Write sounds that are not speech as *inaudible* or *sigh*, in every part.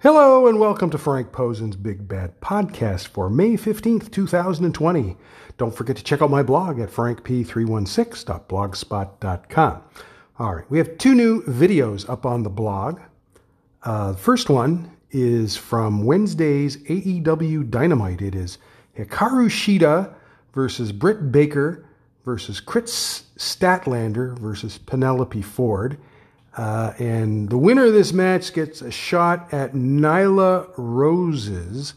Hello and welcome to Frank Posen's Big Bad Podcast for May 15th, 2020. Don't forget to check out my blog at frankp316.blogspot.com. All right, we have two new videos up on the blog. Uh, the first one is from Wednesday's AEW Dynamite. It is Hikaru Shida versus Britt Baker versus Kris Statlander versus Penelope Ford. Uh, and the winner of this match gets a shot at Nyla Rose's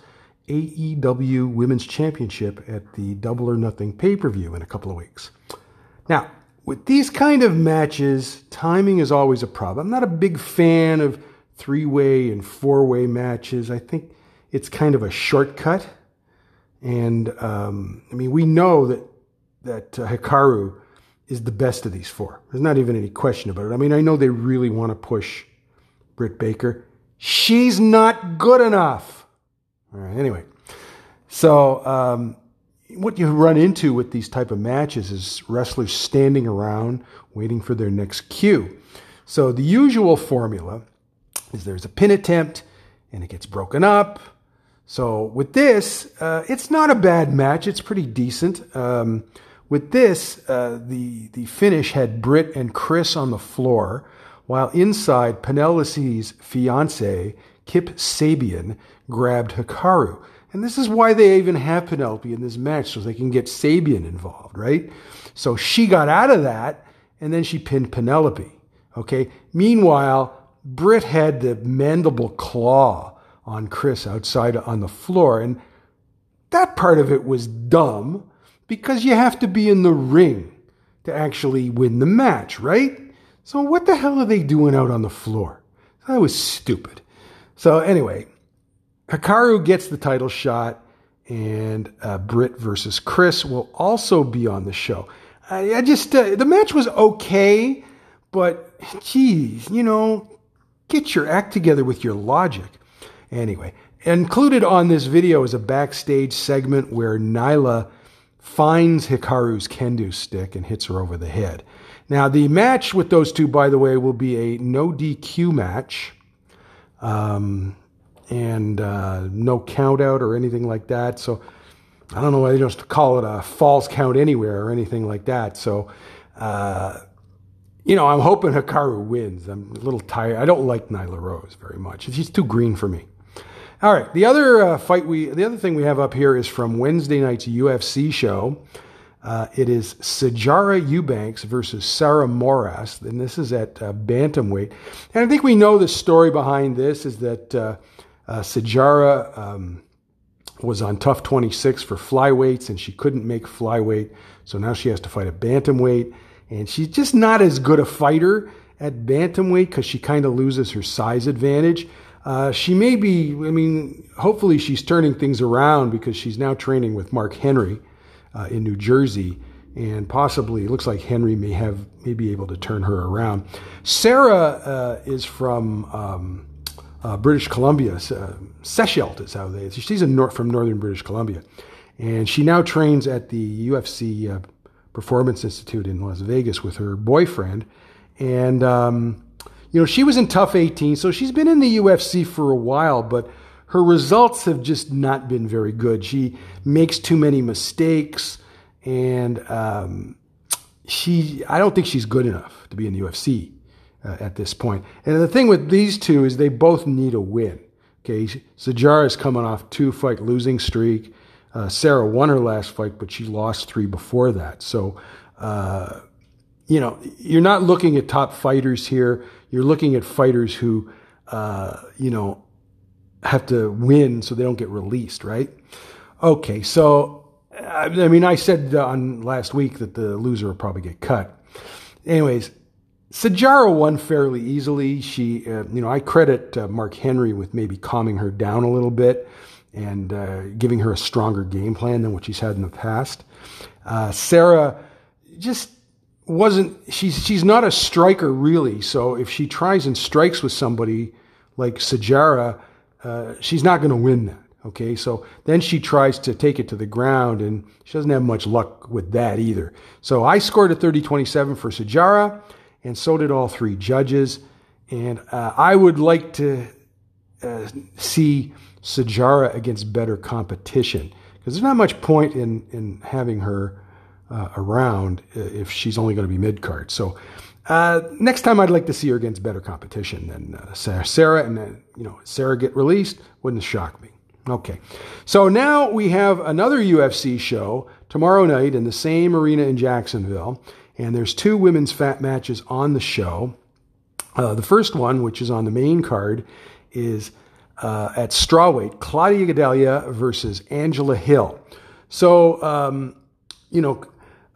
AEW Women's Championship at the Double or Nothing pay per view in a couple of weeks. Now, with these kind of matches, timing is always a problem. I'm not a big fan of three way and four way matches. I think it's kind of a shortcut. And um, I mean, we know that that uh, Hikaru is the best of these four. There's not even any question about it. I mean, I know they really want to push Britt Baker. She's not good enough. All right, anyway. So, um, what you run into with these type of matches is wrestlers standing around waiting for their next cue. So the usual formula is there's a pin attempt and it gets broken up. So with this, uh, it's not a bad match. It's pretty decent. Um, with this, uh, the, the finish had Britt and Kris on the floor, while inside, Penelope's fiance, Kip Sabian, grabbed Hikaru. And this is why they even have Penelope in this match, so they can get Sabian involved, right? So she got out of that, and then she pinned Penelope. Okay. Meanwhile, Britt had the mandible claw on Kris outside on the floor, and that part of it was dumb because you have to be in the ring to actually win the match, right? So what the hell are they doing out on the floor? That was stupid. So anyway, Hikaru gets the title shot, and uh, Britt versus Kris will also be on the show. I, I just uh, the match was okay, but geez, you know, get your act together with your logic. Anyway, included on this video is a backstage segment where Nyla finds Hikaru's kendo stick and hits her over the head. Now, the match with those two, by the way, will be a no DQ match um, and uh, no count out or anything like that. So I don't know why they don't call it a false count anywhere or anything like that. So, uh, you know, I'm hoping Hikaru wins. I'm a little tired. I don't like Nyla Rose very much. She's too green for me. All right, the other uh, fight we, the other thing we have up here is from Wednesday night's UFC show. Uh, it is Sijara Eubanks versus Sarah Moras, and this is at uh, bantamweight. And I think we know the story behind this is that uh, uh Sijara um, was on TUF 26 for flyweights, and she couldn't make flyweight, so now she has to fight at bantamweight. And she's just not as good a fighter at bantamweight because she kind of loses her size advantage. Uh, she may be, I mean, hopefully she's turning things around because she's now training with Mark Henry uh, in New Jersey. And possibly, it looks like Henry may have, may be able to turn her around. Sarah uh, is from um, uh, British Columbia. Uh, Sechelt is how they, she's nor- from northern British Columbia. And she now trains at the UFC Performance Institute in Las Vegas with her boyfriend. And, um, you know, she was in TUF 18, so she's been in the UFC for a while, but her results have just not been very good. She makes too many mistakes, and um, she, I don't think she's good enough to be in the UFC uh, at this point. And the thing with these two is they both need a win. Okay, Sijara is coming off two fight losing streak. Uh, Sarah won her last fight, but she lost three before that. So, uh, you know, you're not looking at top fighters here. You're looking at fighters who, uh, you know, have to win so they don't get released, right? Okay, so I mean, I said on last week that the loser will probably get cut. Anyways, Sijara won fairly easily. She, uh, you know, I credit uh, Mark Henry with maybe calming her down a little bit and uh, giving her a stronger game plan than what she's had in the past. Uh, Sarah just wasn't she's she's not a striker really. So if she tries and strikes with somebody like Sijara, uh, she's not going to win that. Okay, so then she tries to take it to the ground, and she doesn't have much luck with that either. So I scored a 30-27 for Sijara, and so did all three judges. And uh, I would like to uh, see Sijara against better competition because there's not much point in in having her uh, around uh, if she's only going to be mid card. So uh, next time I'd like to see her against better competition than uh, Sarah, and then you know Sarah get released wouldn't shock me. Okay, so now we have another UFC show tomorrow night in the same arena in Jacksonville, and there's two women's fat matches on the show. Uh, the first one, which is on the main card, is uh, at strawweight, Claudia Gadelha versus Angela Hill. So, um, you know,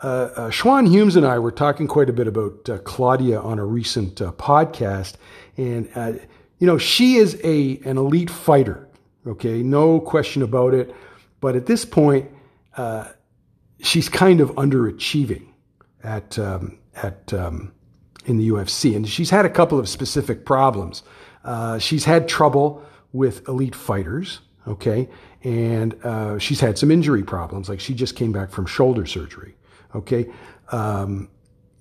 uh, uh, Schwan Humes and I were talking quite a bit about uh, Claudia on a recent uh, podcast, and uh, you know, she is a an elite fighter. Okay, no question about it. But at this point, uh, she's kind of underachieving at um, at um, in the UFC, and she's had a couple of specific problems. Uh, she's had trouble with elite fighters, okay, and uh, she's had some injury problems. Like she just came back from shoulder surgery, okay. Um,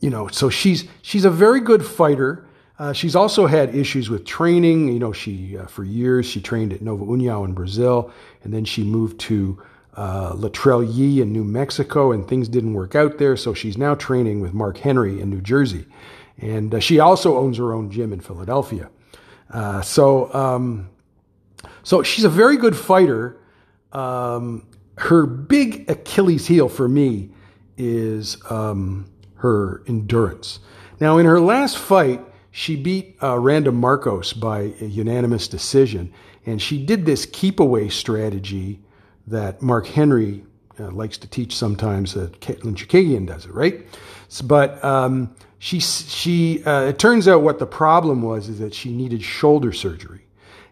you know, so she's she's a very good fighter. Uh, she's also had issues with training. You know, she uh, for years she trained at Nova União in Brazil, and then she moved to uh, Latrell in New Mexico, and things didn't work out there. So she's now training with Mark Henry in New Jersey. And uh, she also owns her own gym in Philadelphia. Uh, so, um, so she's a very good fighter. Um, her big Achilles heel for me is um, her endurance. Now, in her last fight, she beat uh, Randa Markos by a unanimous decision, and she did this keep away strategy that Mark Henry uh, likes to teach sometimes. That Katlyn Chookagian does it, right? But um, she she uh, it turns out what the problem was is that she needed shoulder surgery,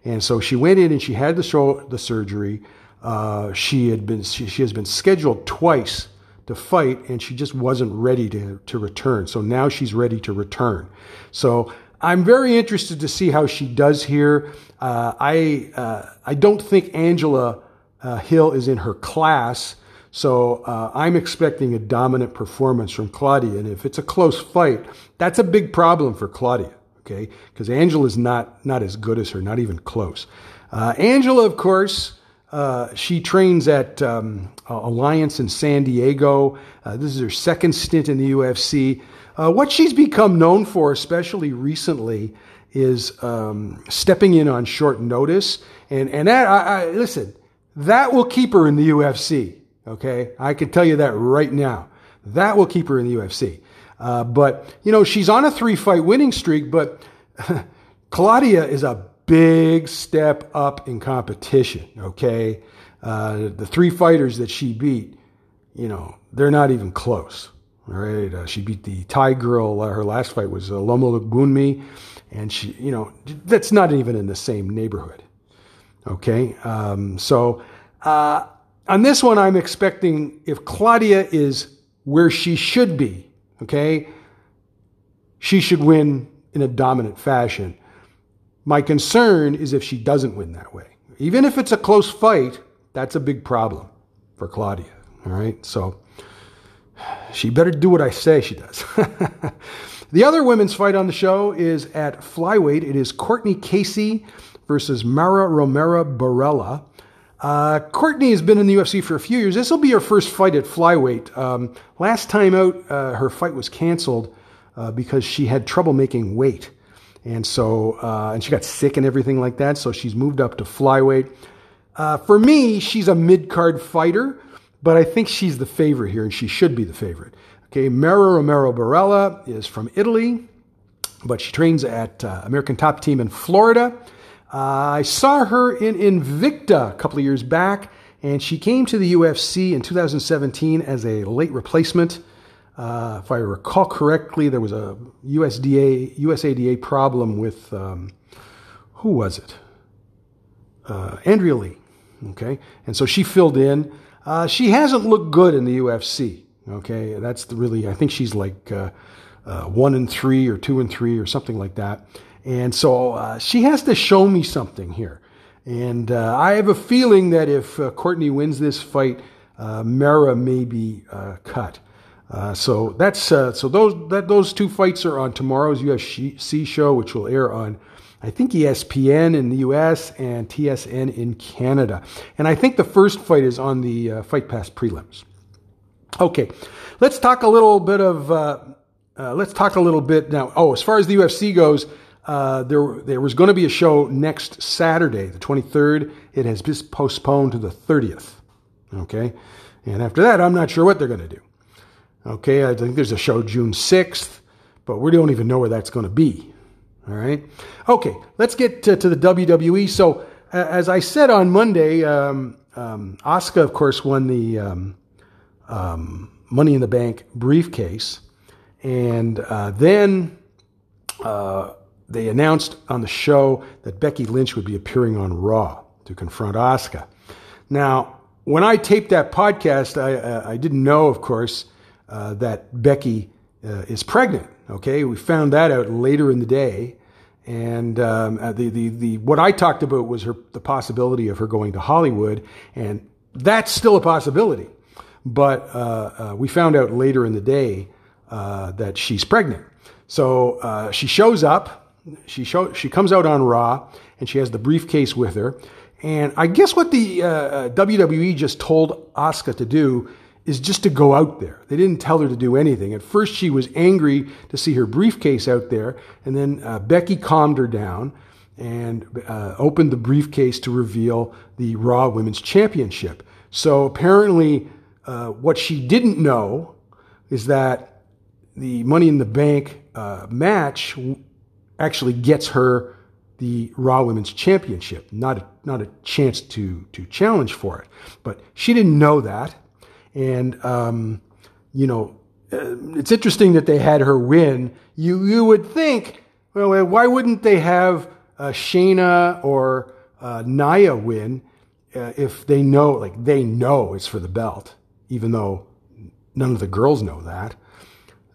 and so she went in and she had the the surgery. Uh, she had been she, she, has been scheduled twice to fight, and she just wasn't ready to to return. So now she's ready to return. So I'm very interested to see how she does here. Uh, I uh, I don't think Angela uh, Hill is in her class. So uh, I'm expecting a dominant performance from Claudia. And if it's a close fight, that's a big problem for Claudia, okay? Because Angela is not, not as good as her, not even close. Uh, Angela, of course, uh, she trains at um, Alliance in San Diego. Uh, this is her second stint in the UFC. Uh, what she's become known for, especially recently, is um, stepping in on short notice. And, and that, I, I, listen, that will keep her in the UFC. Okay, I can tell you that right now. That will keep her in the UFC. Uh, but you know, she's on a three-fight winning streak. But *laughs* Claudia is a big step up in competition. Okay, uh, the three fighters that she beat, you know, they're not even close. All right, uh, she beat the Thai girl. Uh, her last fight was uh, Loma Lookboonmee, and she, you know, that's not even in the same neighborhood. Okay, um, so uh, on this one, I'm expecting if Claudia is where she should be, okay, she should win in a dominant fashion. My concern is if she doesn't win that way. Even if it's a close fight, that's a big problem for Claudia. All right, so she better do what I say she does. *laughs* the other women's fight on the show is at flyweight. It is Courtney Casey versus Mara Romero Borella. Uh, Courtney has been in the UFC for a few years. This will be her first fight at flyweight. Um, last time out, uh, her fight was canceled uh, because she had trouble making weight, and so uh, and she got sick and everything like that. So she's moved up to flyweight. Uh, for me, she's a mid card fighter, but I think she's the favorite here, and she should be the favorite. Okay, Mara Romero Borella is from Italy, but she trains at uh, American Top Team in Florida. Uh, I saw her in Invicta a couple of years back, and she came to the UFC in 2017 as a late replacement. Uh, if I recall correctly, there was a USDA USADA problem with um, who was it? Uh, Andrea Lee. Okay, and so she filled in. Uh, she hasn't looked good in the UFC. Okay, that's really. I think she's like uh, uh, one and three or two and three or something like that. And so she has to show me something here. And I have a feeling that if Courtney wins this fight, Mara may be cut. Uh, so that's so those that those two fights are on tomorrow's UFC show, which will air on I think ESPN in the US and TSN in Canada. And I think the first fight is on the uh, Fight Pass prelims. Okay, let's talk a little bit of. Uh, uh, let's talk a little bit now. Oh, as far as the UFC goes, uh, there there was going to be a show next Saturday, the 23rd. It has been postponed to the 30th. Okay, and after that, I'm not sure what they're going to do. Okay, I think there's a show June 6th, but we don't even know where that's going to be. All right. Okay, let's get to, to the WWE. So, uh, as I said on Monday, um, um, Asuka, of course, won the um, um, Money in the Bank briefcase. And uh, then uh, they announced on the show that Becky Lynch would be appearing on Raw to confront Asuka. Now, when I taped that podcast, I, I didn't know, of course, uh, that Becky uh, is pregnant. Okay, we found that out later in the day. And um, uh, the, the, the, what I talked about was her, the possibility of her going to Hollywood, and that's still a possibility. But uh, uh, we found out later in the day uh, that she's pregnant. So she shows up. She show, she comes out on Raw, and she has the briefcase with her. And I guess what the WWE just told Asuka to do is just to go out there. They didn't tell her to do anything. At first, she was angry to see her briefcase out there, and then uh, Becky calmed her down and uh, opened the briefcase to reveal the Raw Women's Championship. So apparently, uh, what she didn't know is that the Money in the Bank uh, match actually gets her the Raw Women's Championship, not a, not a chance to to challenge for it. But she didn't know that, and um, you know, uh, it's interesting that they had her win. You you would think, well, why wouldn't they have uh, Shayna or uh, Nia win uh, if they know, like they know it's for the belt? even though none of the girls know that.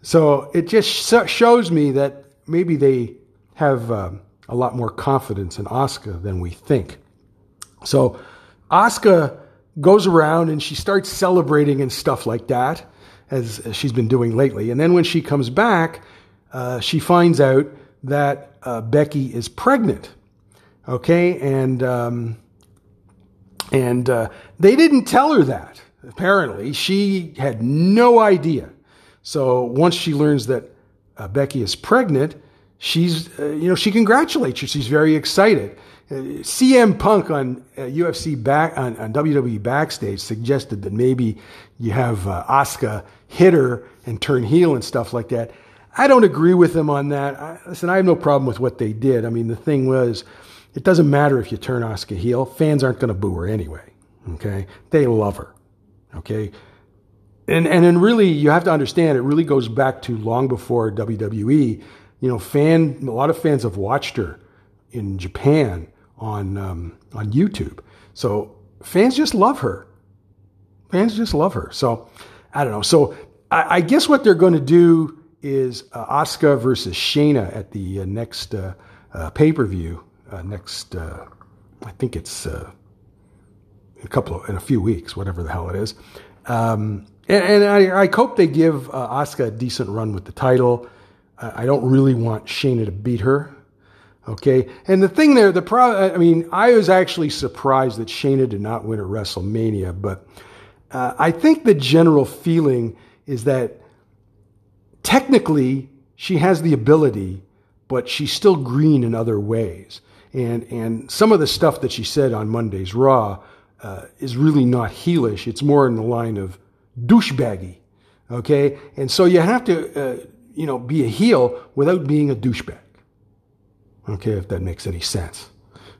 So it just shows me that maybe they have uh, a lot more confidence in Asuka than we think. So Asuka goes around and she starts celebrating and stuff like that, as, as she's been doing lately. And then when she comes back, uh, she finds out that uh, Becky is pregnant. Okay, and um, and uh, they didn't tell her that. Apparently, she had no idea. So once she learns that uh, Becky is pregnant, she's, uh, you know, she congratulates her. She's very excited. CM Punk on UFC uh, back on, on, WWE backstage suggested that maybe you have uh, Asuka hit her and turn heel and stuff like that. I don't agree with them on that. I, listen, I have no problem with what they did. I mean, the thing was, it doesn't matter if you turn Asuka heel. Fans aren't going to boo her anyway. Okay, they love her. Okay. And, and really, you have to understand, it really goes back to long before WWE. You know, fan, a lot of fans have watched her in Japan on, um, on YouTube. So fans just love her. Fans just love her. So I don't know. So I, I guess what they're going to do is uh, Asuka versus Shayna at the uh, next uh, uh pay per view. Uh, next, uh, I think it's a couple of, in a few weeks, whatever the hell it is. Um, and, and I, I, hope they give Asuka a decent run with the title. I don't really want Shayna to beat her. Okay. And the thing there, the pro, I mean, I was actually surprised that Shayna did not win at WrestleMania, but uh, I think the general feeling is that technically she has the ability, but she's still green in other ways. And, and some of the stuff that she said on Monday's Raw uh, is really not heelish. It's more in the line of douchebaggy. Okay? And so you have to, uh, you know, be a heel without being a douchebag. Okay, if that makes any sense.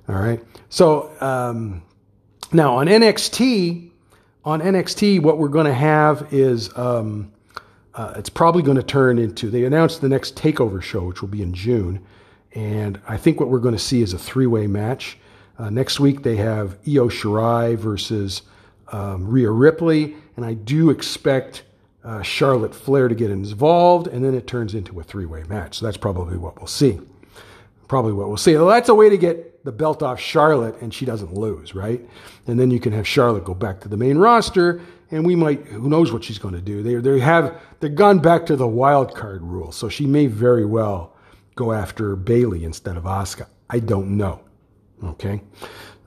All right. So um, now on NXT, on NXT, what we're going to have is um, uh, it's probably going to turn into. They announced the next Takeover show, which will be in June, and I think what we're going to see is a three-way match. Uh, next week they have Io Shirai versus um, Rhea Ripley, and I do expect uh, Charlotte Flair to get involved, and then it turns into a three-way match. So that's probably what we'll see. Probably what we'll see. Well, that's a way to get the belt off Charlotte, and she doesn't lose, right? And then you can have Charlotte go back to the main roster, and we might. Who knows what she's going to do? They they have they've gone back to the wild card rule, so she may very well go after Bayley instead of Asuka. I don't know. Okay.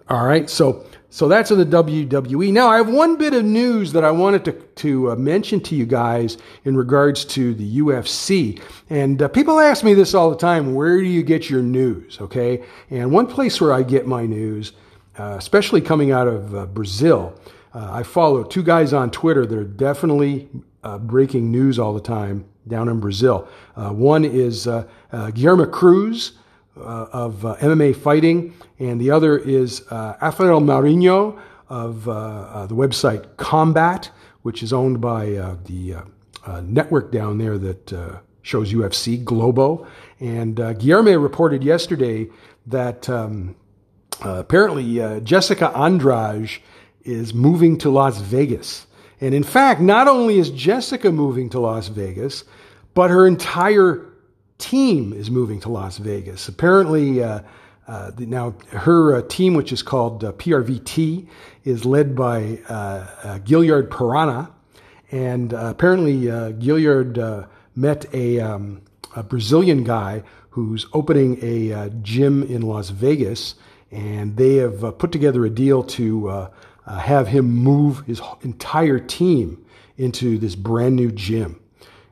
All right. So so that's in the WWE. Now I have one bit of news that I wanted to to uh, mention to you guys in regards to the UFC. And uh, people ask me this all the time. Where do you get your news? Okay. And one place where I get my news, uh, especially coming out of uh, Brazil, uh, I follow two guys on Twitter that are definitely uh, breaking news all the time down in Brazil. one is Guilherme Cruz uh, of uh, MMA fighting, and the other is uh, Rafael Marinho of uh, uh, the website Combat, which is owned by uh, the network down there that shows UFC, Globo. And Guilherme reported yesterday that um, apparently Jessica Andrade is moving to Las Vegas. And in fact, not only is Jessica moving to Las Vegas, but her entire team is moving to Las Vegas. Apparently, uh, uh, now her uh, team, which is called uh, PRVT, is led by uh, uh, Gilliard Paraná, and apparently Gilliard met a, um, a, Brazilian guy who's opening a gym in Las Vegas, and they have put together a deal to have him move his entire team into this brand new gym,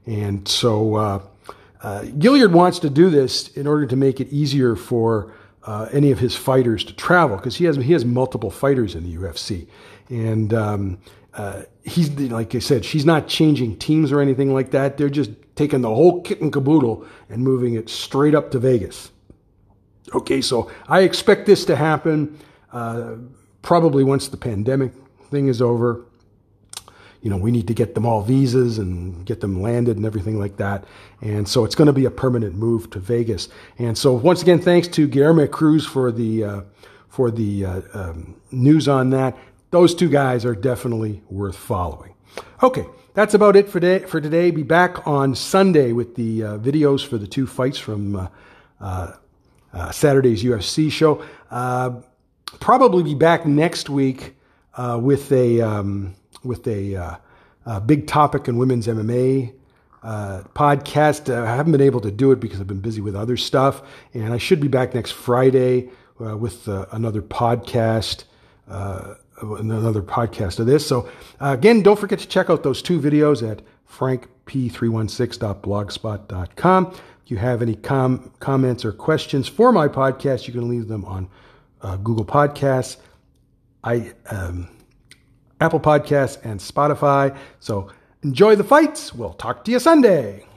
and so. Uh, Gilliard wants to do this in order to make it easier for uh, any of his fighters to travel because he has he has multiple fighters in the UFC, and um, uh, he's like I said, she's not changing teams or anything like that. They're just taking the whole kit and caboodle and moving it straight up to Vegas. Okay, so I expect this to happen uh, probably once the pandemic thing is over you know, we need to get them all visas and get them landed and everything like that. And so it's going to be a permanent move to Vegas. And so once again, thanks to Guilherme Cruz for the uh, for the uh, um, news on that. Those two guys are definitely worth following. Okay, that's about it for today. For today, be back on Sunday with the uh, videos for the two fights from uh, uh, uh, Saturday's UFC show. probably be back next week with a. Um, with a, uh, a big topic in women's MMA uh, podcast. Uh, I haven't been able to do it because I've been busy with other stuff, and I should be back next Friday uh, with uh, another podcast. Uh, another podcast of this. So, again, don't forget to check out those two videos at frankp316.blogspot.com. If you have any com- comments or questions for my podcast, you can leave them on Google Podcasts. I um, Apple Podcasts, and Spotify. So enjoy the fights. We'll talk to you Sunday.